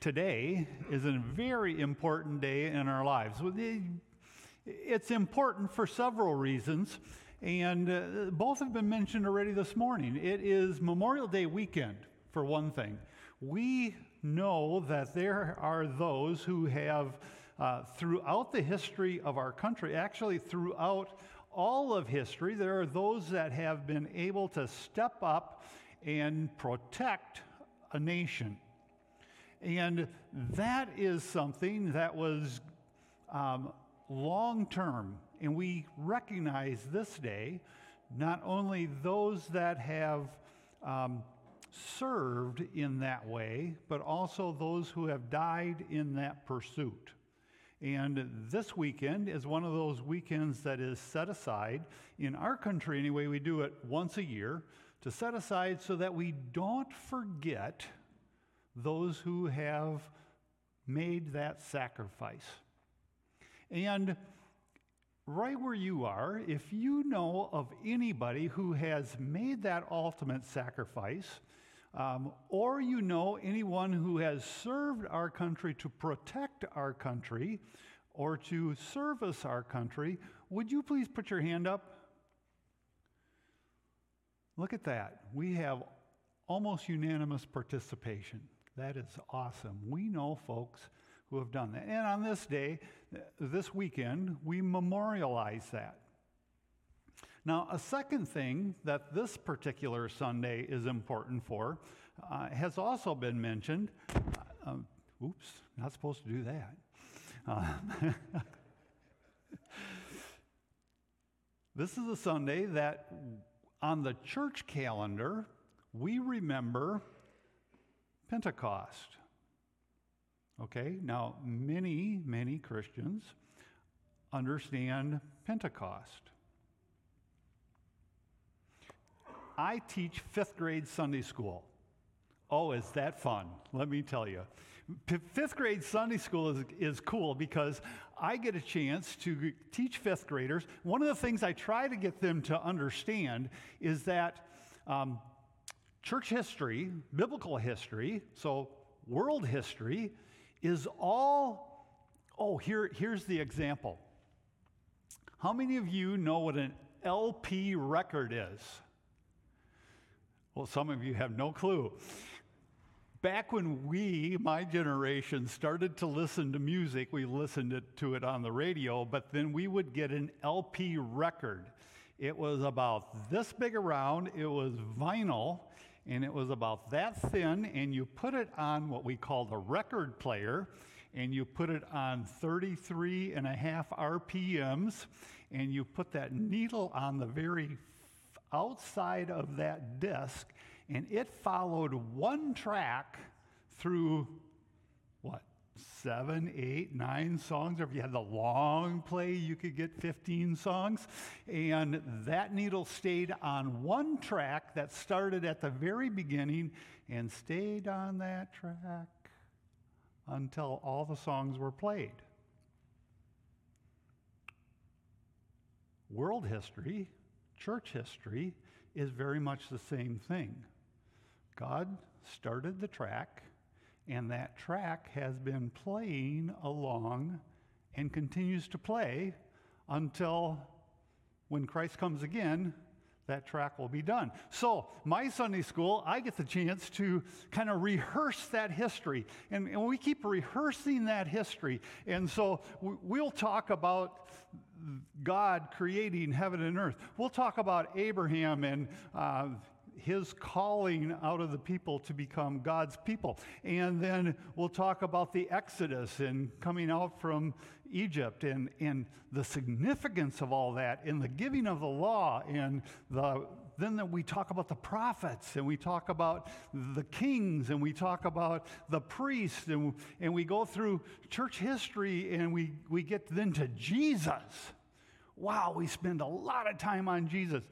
today is a very important day in our lives. It's important for several reasons, and uh, both have been mentioned already this morning. It is Memorial Day weekend, for one thing. We know that there are those who have, uh, throughout the history of our country, actually throughout all of history, there are those that have been able to step up and protect a nation. And that is something that was um, long term. And we recognize this day not only those that have um, served in that way, but also those who have died in that pursuit. And this weekend is one of those weekends that is set aside. In our country, anyway, we do it once a year to set aside so that we don't forget those who have made that sacrifice. And right where you are, if you know of anybody who has made that ultimate sacrifice, um, or you know anyone who has served our country to protect our country or to service our country, would you please put your hand up? Look at that. We have almost unanimous participation. That is awesome. We know folks who have done that. And on this day, this weekend, we memorialize that. Now, a second thing that this particular Sunday is important for uh, has also been mentioned. Uh, um, oops, not supposed to do that. Uh, this is a Sunday that on the church calendar, we remember Pentecost. Okay, now many, many Christians understand Pentecost. I teach fifth grade Sunday school. Oh, is that fun? Let me tell you. P- fifth grade Sunday school is, is cool because I get a chance to teach fifth graders. One of the things I try to get them to understand is that um, church history, biblical history, so world history, is all. Oh, here, here's the example. How many of you know what an LP record is? Well, some of you have no clue. Back when we, my generation, started to listen to music, we listened to it on the radio, but then we would get an LP record. It was about this big around, it was vinyl, and it was about that thin, and you put it on what we called a record player, and you put it on 33 and a half RPMs, and you put that needle on the very outside of that disc, and it followed one track through? Seven, eight, nine songs, or if you had the long play, you could get 15 songs. And that needle stayed on one track that started at the very beginning and stayed on that track until all the songs were played. World history church history is very much the same thing. God started the track, and that track has been playing along and continues to play until when Christ comes again, that track will be done. So, my Sunday school, I get the chance to kind of rehearse that history. And, and we keep rehearsing that history. And so, we'll talk about God creating heaven and earth. We'll talk about Abraham and uh, his calling out of the people to become God's people. And then we'll talk about the Exodus and coming out from Egypt and, and the significance of all that in the giving of the law and the then we talk about the prophets and we talk about the kings and we talk about the priests and, and we go through church history and we, we get then to Jesus. Wow, we spend a lot of time on Jesus,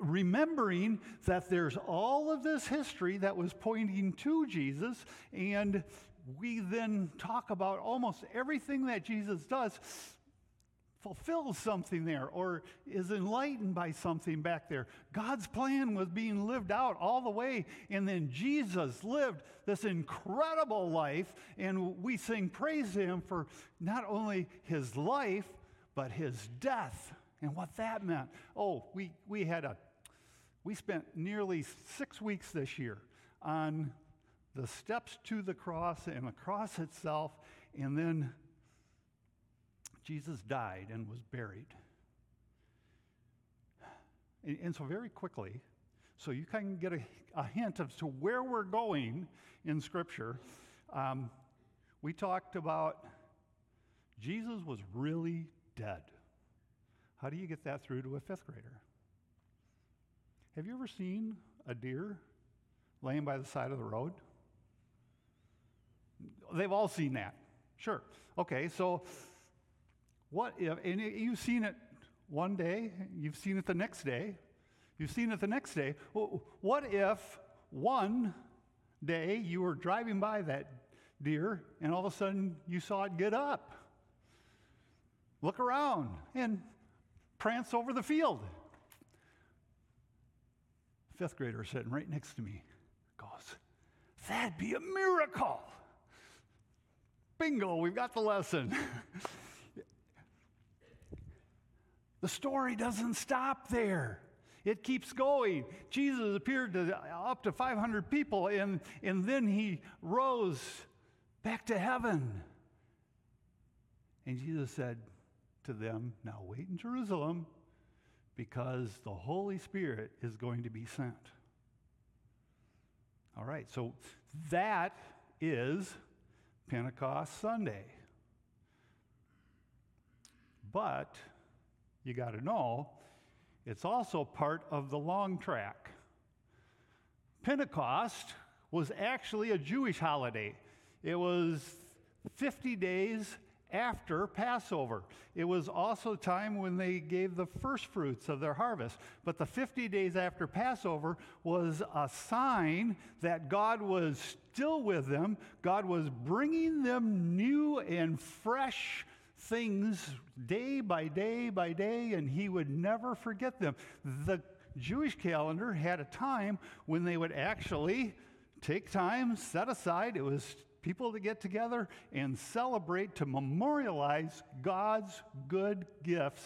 remembering that there's all of this history that was pointing to Jesus, and we then talk about almost everything that Jesus does fulfills something there or is enlightened by something back there. God's plan was being lived out all the way, and then Jesus lived this incredible life, and we sing praise to him for not only his life, but his death and what that meant. Oh, we, we had a, we spent nearly six weeks this year on the steps to the cross and the cross itself, and then Jesus died and was buried. And, and so, very quickly, so you can get a, a, hint as to where we're going in Scripture, um, we talked about Jesus was really dead. How do you get that through to a fifth grader? Have you ever seen a deer laying by the side of the road? They've all seen that. Sure. Okay, so what if, and you've seen it one day, you've seen it the next day, you've seen it the next day. What if one day you were driving by that deer and all of a sudden you saw it get up, look around, and prance over the field? Fifth grader sitting right next to me goes, That'd be a miracle. Bingo, we've got the lesson. The story doesn't stop there. It keeps going. Jesus appeared to up to 500 people, and, and then he rose back to heaven. And Jesus said to them, Now wait in Jerusalem because the Holy Spirit is going to be sent. All right, so that is Pentecost Sunday. But you got to know, it's also part of the long track. Pentecost was actually a Jewish holiday. It was 50 days after Passover. It was also time when they gave the first fruits of their harvest. But the 50 days after Passover was a sign that God was still with them. God was bringing them new and fresh things day by day by day, and he would never forget them. The Jewish calendar had a time when they would actually take time, set aside, it was people to get together and celebrate to memorialize God's good gifts,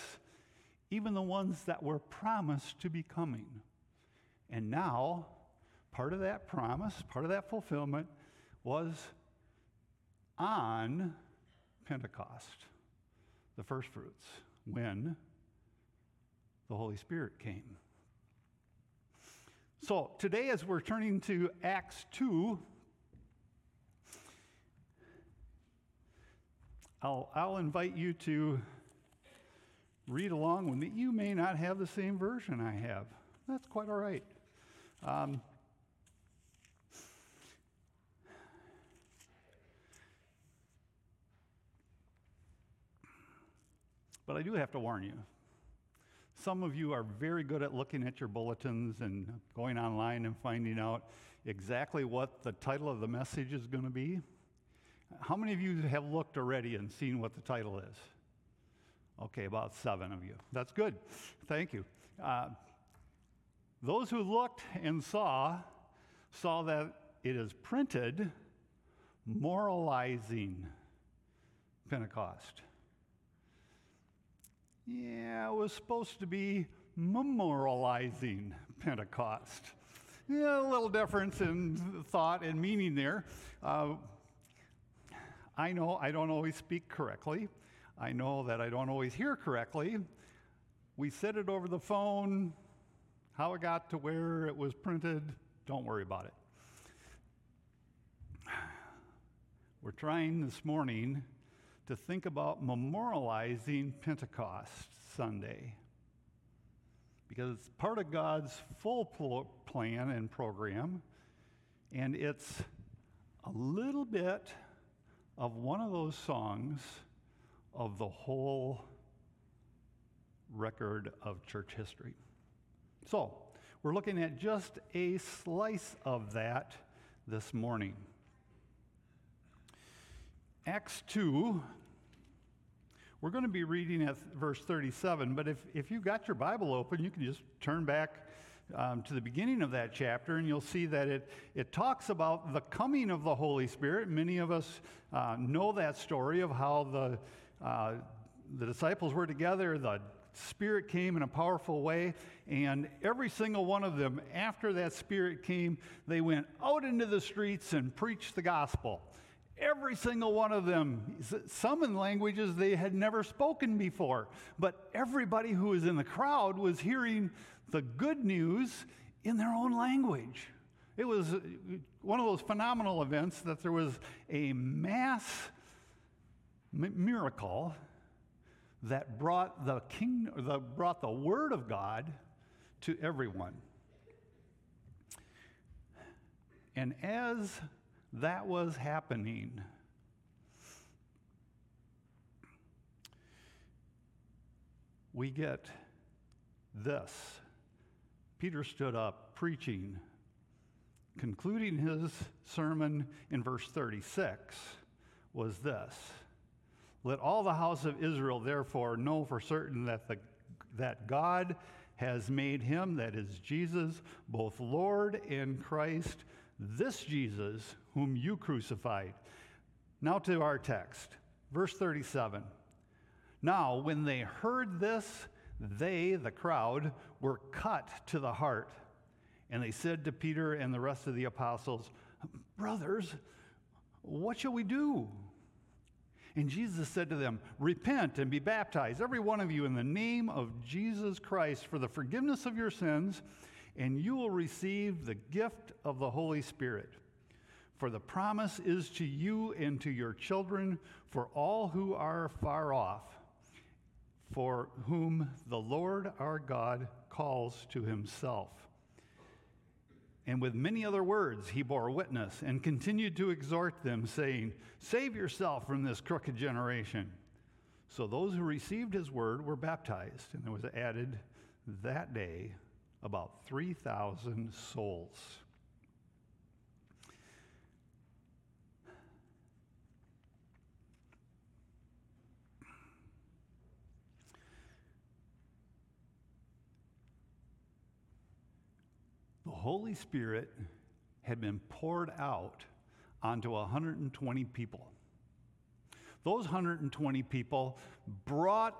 even the ones that were promised to be coming. And now, part of that promise, part of that fulfillment was on Pentecost the first fruits when the Holy Spirit came. So, today, as we're turning to Acts 2, I'll, I'll invite you to read along with me. You may not have the same version I have. That's quite all right. Um, But I do have to warn you. Some of you are very good at looking at your bulletins and going online and finding out exactly what the title of the message is going to be. How many of you have looked already and seen what the title is? Okay, about seven of you. That's good. Thank you. Uh, those who looked and saw saw that it is printed moralizing Pentecost. Yeah, it was supposed to be memorializing Pentecost. Yeah, a little difference in thought and meaning there. Uh, I know I don't always speak correctly. I know that I don't always hear correctly. We said it over the phone. How it got to where it was printed, don't worry about it. We're trying this morning to think about memorializing Pentecost Sunday because it's part of God's full plan and program, and it's a little bit of one of those songs of the whole record of church history. So, we're looking at just a slice of that this morning. Acts 2, We're going to be reading at verse 37, but if, if you've got your Bible open, you can just turn back um, to the beginning of that chapter, and you'll see that it, it talks about the coming of the Holy Spirit. Many of us uh, know that story of how the, uh, the disciples were together, the Spirit came in a powerful way, and every single one of them, after that Spirit came, they went out into the streets and preached the gospel. Every single one of them, some in languages they had never spoken before, but everybody who was in the crowd was hearing the good news in their own language. It was one of those phenomenal events that there was a mass miracle that brought the king, the, brought the word of God to everyone. And as that was happening, we get this. Peter stood up preaching, concluding his sermon in verse 36 was this let all the house of Israel therefore know for certain that, the, that God has made him, that is Jesus, both Lord and Christ, this Jesus whom you crucified. Now to our text, verse 37. Now, when they heard this, they, the crowd, were cut to the heart. And they said to Peter and the rest of the apostles, Brothers, what shall we do? And Jesus said to them, Repent and be baptized, every one of you, in the name of Jesus Christ for the forgiveness of your sins, and you will receive the gift of the Holy Spirit. For the promise is to you and to your children, for all who are far off, for whom the Lord our God calls to himself. And with many other words, he bore witness and continued to exhort them, saying, Save yourself from this crooked generation. So those who received his word were baptized, and there was added that day about 3,000 souls. Holy Spirit had been poured out onto 120 people. Those 120 people brought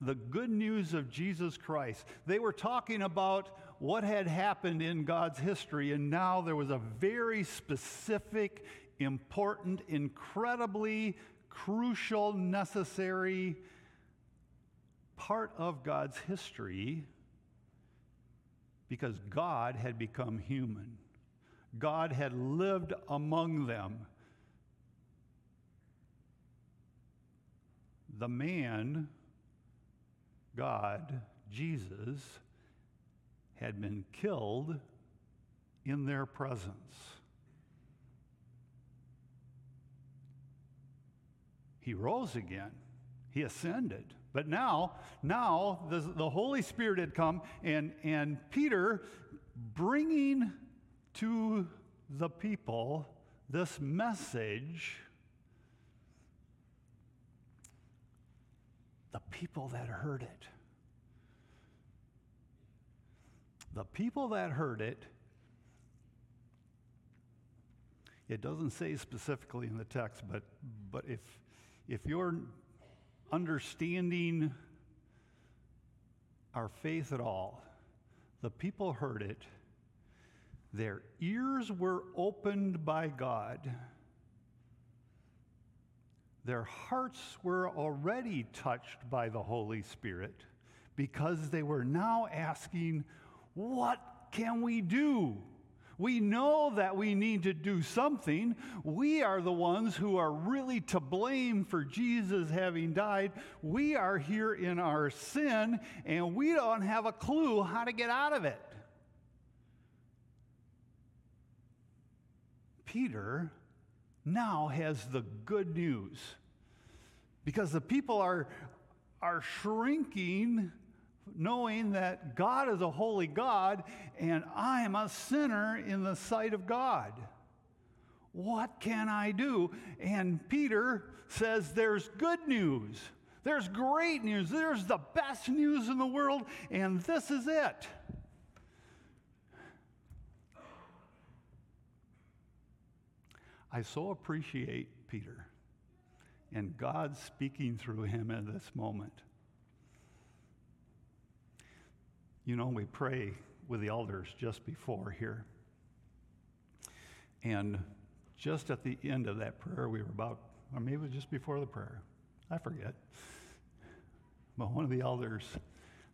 the good news of Jesus Christ. They were talking about what had happened in God's history, and now there was a very specific, important, incredibly crucial, necessary part of God's history because God had become human. God had lived among them. The man, God, Jesus, had been killed in their presence. He rose again, he ascended. But now, now the, the Holy Spirit had come, and, and Peter bringing to the people this message. The people that heard it. The people that heard it, it doesn't say specifically in the text, but, but if, if you're understanding our faith at all, the people heard it. Their ears were opened by God. Their hearts were already touched by the Holy Spirit because they were now asking, What can we do? We know that we need to do something. We are the ones who are really to blame for Jesus having died. We are here in our sin, and we don't have a clue how to get out of it. Peter now has the good news because the people are, are shrinking knowing that God is a holy God and I am a sinner in the sight of God. What can I do? And Peter says there's good news. There's great news. There's the best news in the world, and this is it. I so appreciate Peter and God speaking through him at this moment. You know, we pray with the elders just before here. And just at the end of that prayer, we were about, or maybe it was just before the prayer, I forget. But one of the elders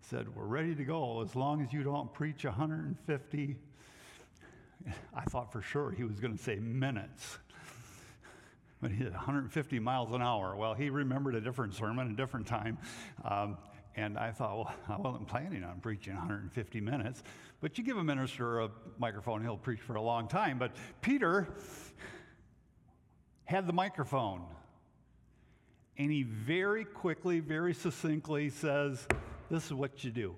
said, We're ready to go as long as you don't preach 150. I thought for sure he was going to say minutes but he said 150 miles an hour. Well, he remembered a different sermon, a different time. Um, and I thought, well, I wasn't planning on preaching 150 minutes. But you give a minister a microphone, he'll preach for a long time. But Peter had the microphone. And he very quickly, very succinctly says, This is what you do.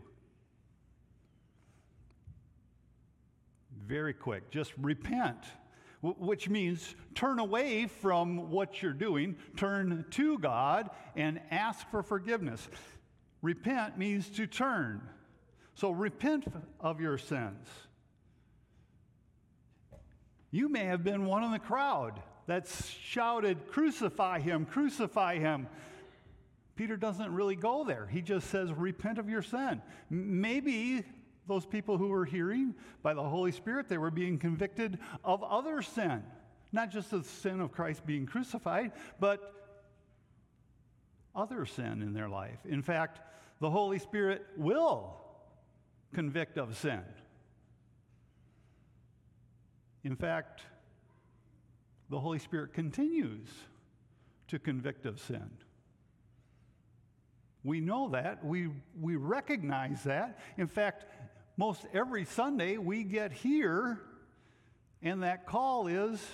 Very quick. Just repent which means turn away from what you're doing, turn to God, and ask for forgiveness. Repent means to turn. So repent of your sins. You may have been one in the crowd that shouted, Crucify him, crucify him. Peter doesn't really go there. He just says, Repent of your sin. Maybe those people who were hearing by the Holy Spirit, they were being convicted of other sin, not just the sin of Christ being crucified, but other sin in their life. In fact, the Holy Spirit will convict of sin. In fact, the Holy Spirit continues to convict of sin. We know that. We, we recognize that. In fact, most every Sunday we get here, and that call is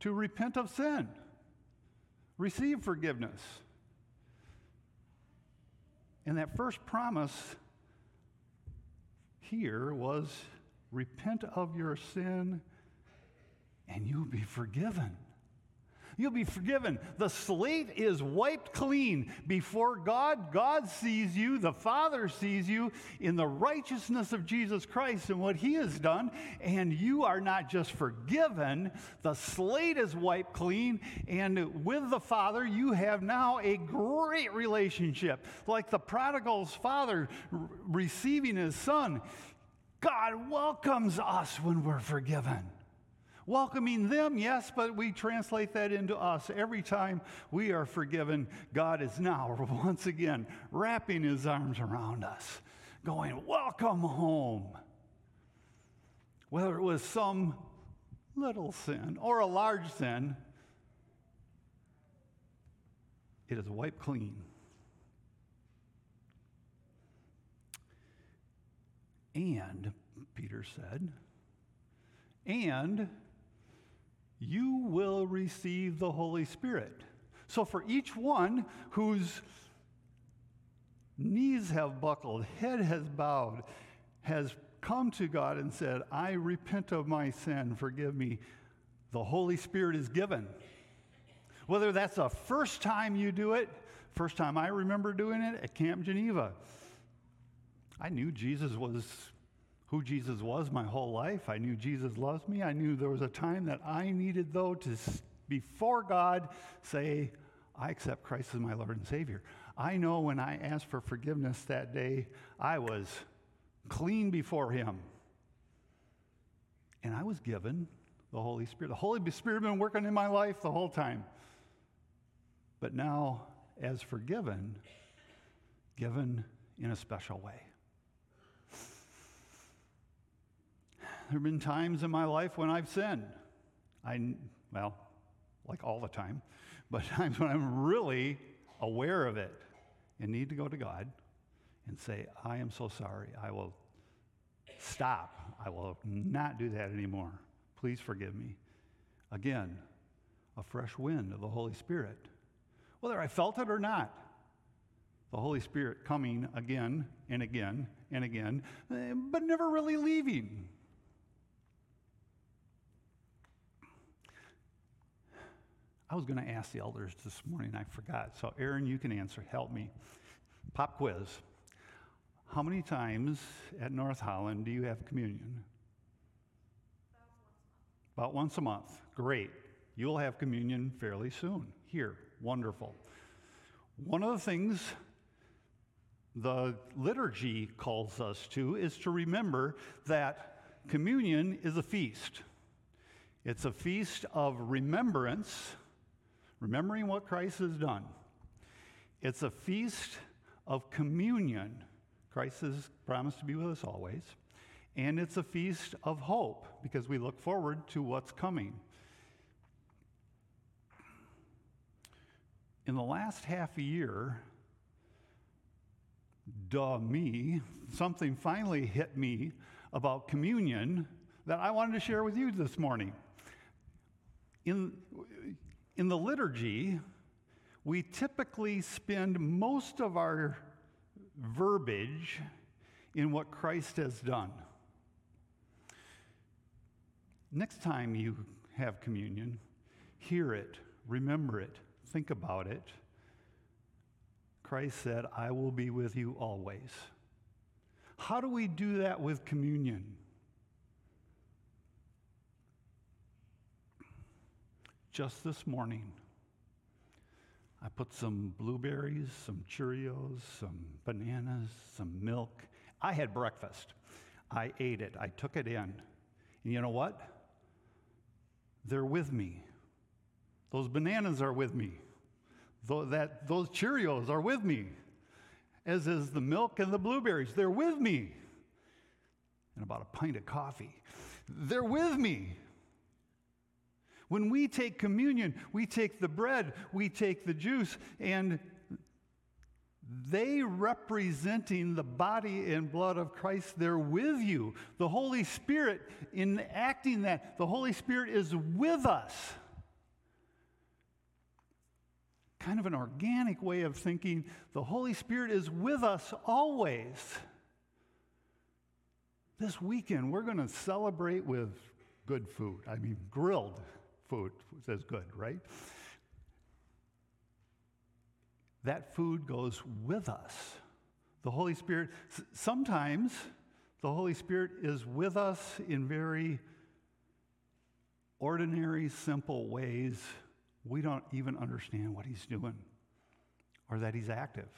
to repent of sin, receive forgiveness. And that first promise here was repent of your sin and you'll be forgiven. You'll be forgiven. The slate is wiped clean before God. God sees you, the Father sees you in the righteousness of Jesus Christ and what He has done. And you are not just forgiven, the slate is wiped clean. And with the Father, you have now a great relationship. Like the prodigal's father receiving his son. God welcomes us when we're forgiven. Welcoming them, yes, but we translate that into us. Every time we are forgiven, God is now once again wrapping his arms around us, going, Welcome home. Whether it was some little sin or a large sin, it is wiped clean. And, Peter said, and you will receive the Holy Spirit. So, for each one whose knees have buckled, head has bowed, has come to God and said, I repent of my sin, forgive me, the Holy Spirit is given. Whether that's the first time you do it, first time I remember doing it at Camp Geneva, I knew Jesus was who Jesus was my whole life. I knew Jesus loves me. I knew there was a time that I needed, though, to before God say, I accept Christ as my Lord and Savior. I know when I asked for forgiveness that day, I was clean before Him. And I was given the Holy Spirit. The Holy Spirit had been working in my life the whole time. But now, as forgiven, given in a special way. There have been times in my life when I've sinned. I, well, like all the time, but times when I'm really aware of it and need to go to God and say, I am so sorry. I will stop. I will not do that anymore. Please forgive me. Again, a fresh wind of the Holy Spirit. Whether I felt it or not, the Holy Spirit coming again and again and again, eh, but never really leaving. I was going to ask the elders this morning, I forgot. So, Aaron, you can answer. Help me. Pop quiz. How many times at North Holland do you have communion? About once a month. Great. You'll have communion fairly soon. Here. Wonderful. One of the things the liturgy calls us to is to remember that communion is a feast. It's a feast of remembrance, remembering what Christ has done. It's a feast of communion. Christ has promised to be with us always. And it's a feast of hope because we look forward to what's coming. In the last half a year, duh me, something finally hit me about communion that I wanted to share with you this morning. In, in the liturgy, we typically spend most of our verbiage in what Christ has done. Next time you have communion, hear it, remember it, think about it. Christ said, I will be with you always. How do we do that with communion? Just this morning, I put some blueberries, some Cheerios, some bananas, some milk. I had breakfast. I ate it. I took it in. And you know what? They're with me. Those bananas are with me. that, those Cheerios are with me, as is the milk and the blueberries. They're with me. And about a pint of coffee. They're with me. When we take communion, we take the bread, we take the juice, and they representing the body and blood of Christ, they're with you. The Holy Spirit, in acting that, the Holy Spirit is with us. Kind of an organic way of thinking, the Holy Spirit is with us always. This weekend, we're going to celebrate with good food. I mean, grilled food says good, right? That food goes with us. The Holy Spirit, sometimes the Holy Spirit is with us in very ordinary, simple ways. We don't even understand what He's doing or that He's active.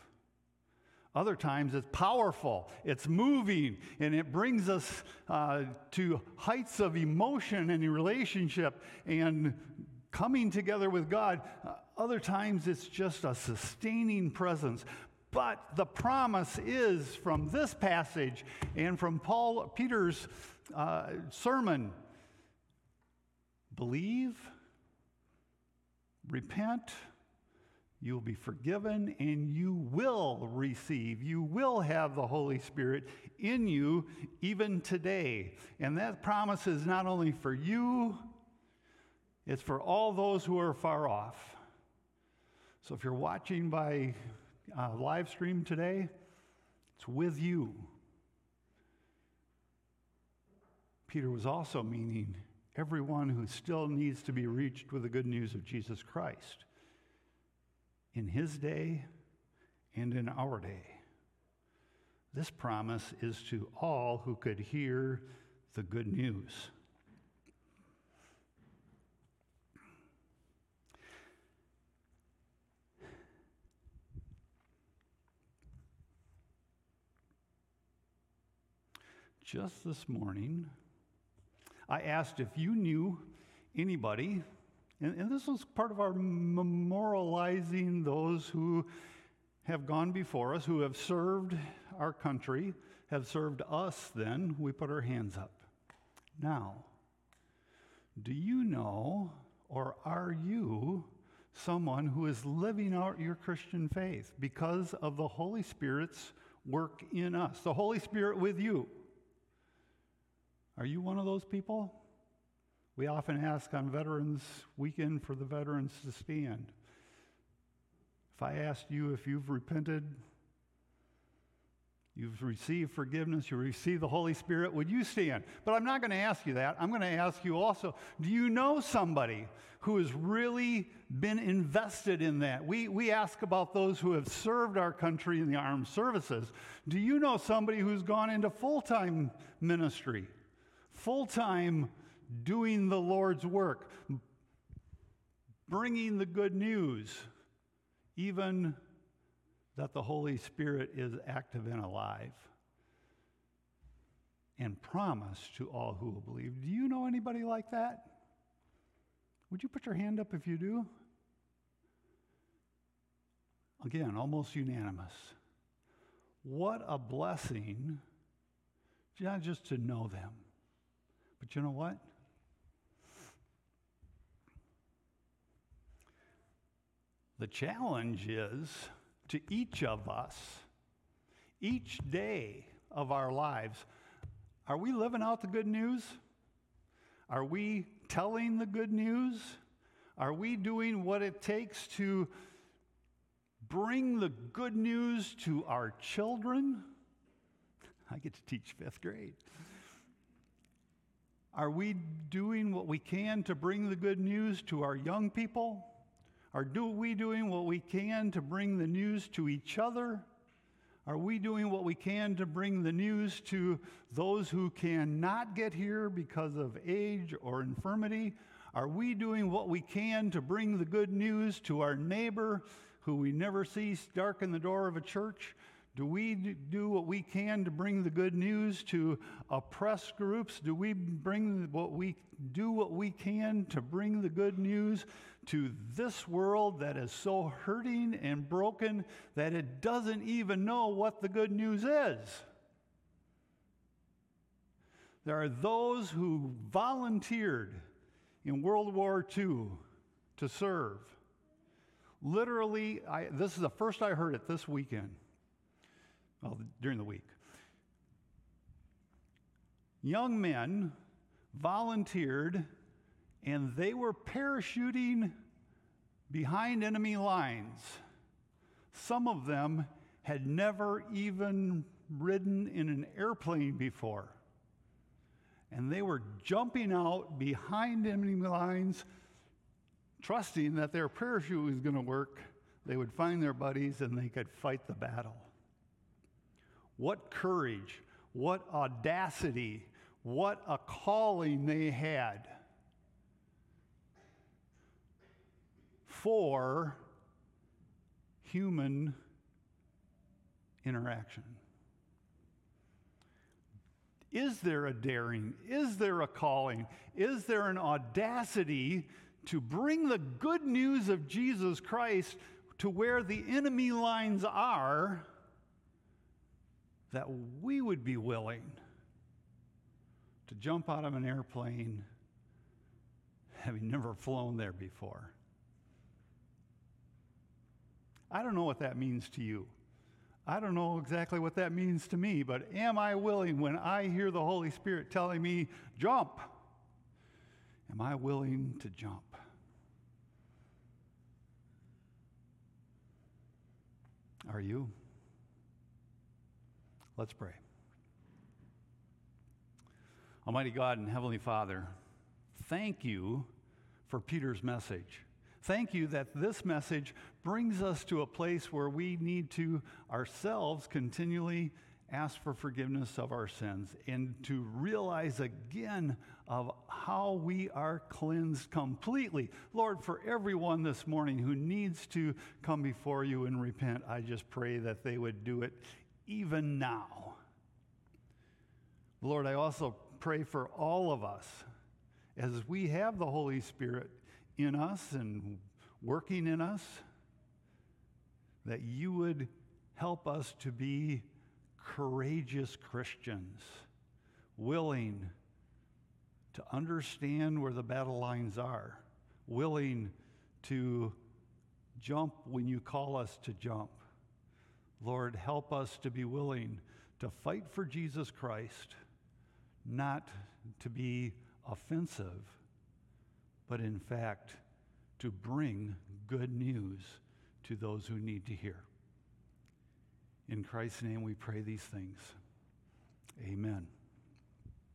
Other times it's powerful, it's moving, and it brings us uh, to heights of emotion and relationship and coming together with God. Uh, other times it's just a sustaining presence. But the promise is from this passage and from Paul Peter's uh, sermon believe, repent, You'll be forgiven and you will receive, you will have the Holy Spirit in you even today. And that promise is not only for you, it's for all those who are far off. So if you're watching by uh, live stream today, it's with you. Peter was also meaning everyone who still needs to be reached with the good news of Jesus Christ in his day and in our day. This promise is to all who could hear the good news. Just this morning, I asked if you knew anybody and, and this was part of our memorializing those who have gone before us, who have served our country, have served us, then we put our hands up. Now, do you know or are you someone who is living out your Christian faith because of the Holy Spirit's work in us? The Holy Spirit with you. Are you one of those people? We often ask on Veterans Weekend for the veterans to stand. If I asked you if you've repented, You've received forgiveness. You receive the Holy Spirit. Would you stand? But I'm not going to ask you that. I'm going to ask you also do you know somebody who has really been invested in that? We, we ask about those who have served our country in the armed services. Do you know somebody who's gone into full time ministry, full time doing the Lord's work, bringing the good news, even that the Holy Spirit is active and alive and promised to all who will believe. Do you know anybody like that? Would you put your hand up if you do? Again, almost unanimous. What a blessing, not just to know them, but you know what? The challenge is to each of us, each day of our lives, are we living out the good news? Are we telling the good news? Are we doing what it takes to bring the good news to our children? I get to teach fifth grade. Are we doing what we can to bring the good news to our young people? Are do we doing what we can to bring the news to each other? Are we doing what we can to bring the news to those who cannot get here because of age or infirmity? Are we doing what we can to bring the good news to our neighbor who we never see darken the door of a church? Do we do what we can to bring the good news to oppressed groups? Do we bring what we do what we can to bring the good news to this world that is so hurting and broken that it doesn't even know what the good news is? There are those who volunteered in World War II to serve. Literally, I, this is the first I heard it this weekend well, during the week. Young men volunteered and they were parachuting behind enemy lines. Some of them had never even ridden in an airplane before. And they were jumping out behind enemy lines, trusting that their parachute was going to work. They would find their buddies and they could fight the battle. What courage, what audacity, what a calling they had for human interaction. Is there a daring? Is there a calling? Is there an audacity to bring the good news of Jesus Christ to where the enemy lines are? that we would be willing to jump out of an airplane having never flown there before. I don't know what that means to you. I don't know exactly what that means to me, but am I willing when I hear the Holy Spirit telling me, jump? Am I willing to jump? Are you? Let's pray. Almighty God and Heavenly Father, thank you for Peter's message. Thank you that this message brings us to a place where we need to ourselves continually ask for forgiveness of our sins and to realize again of how we are cleansed completely. Lord, for everyone this morning who needs to come before you and repent, I just pray that they would do it even now. Lord, I also pray for all of us as we have the Holy Spirit in us and working in us, that you would help us to be courageous Christians, willing to understand where the battle lines are, willing to jump when you call us to jump, Lord, help us to be willing to fight for Jesus Christ, not to be offensive, but in fact to bring good news to those who need to hear. In Christ's name we pray these things. Amen.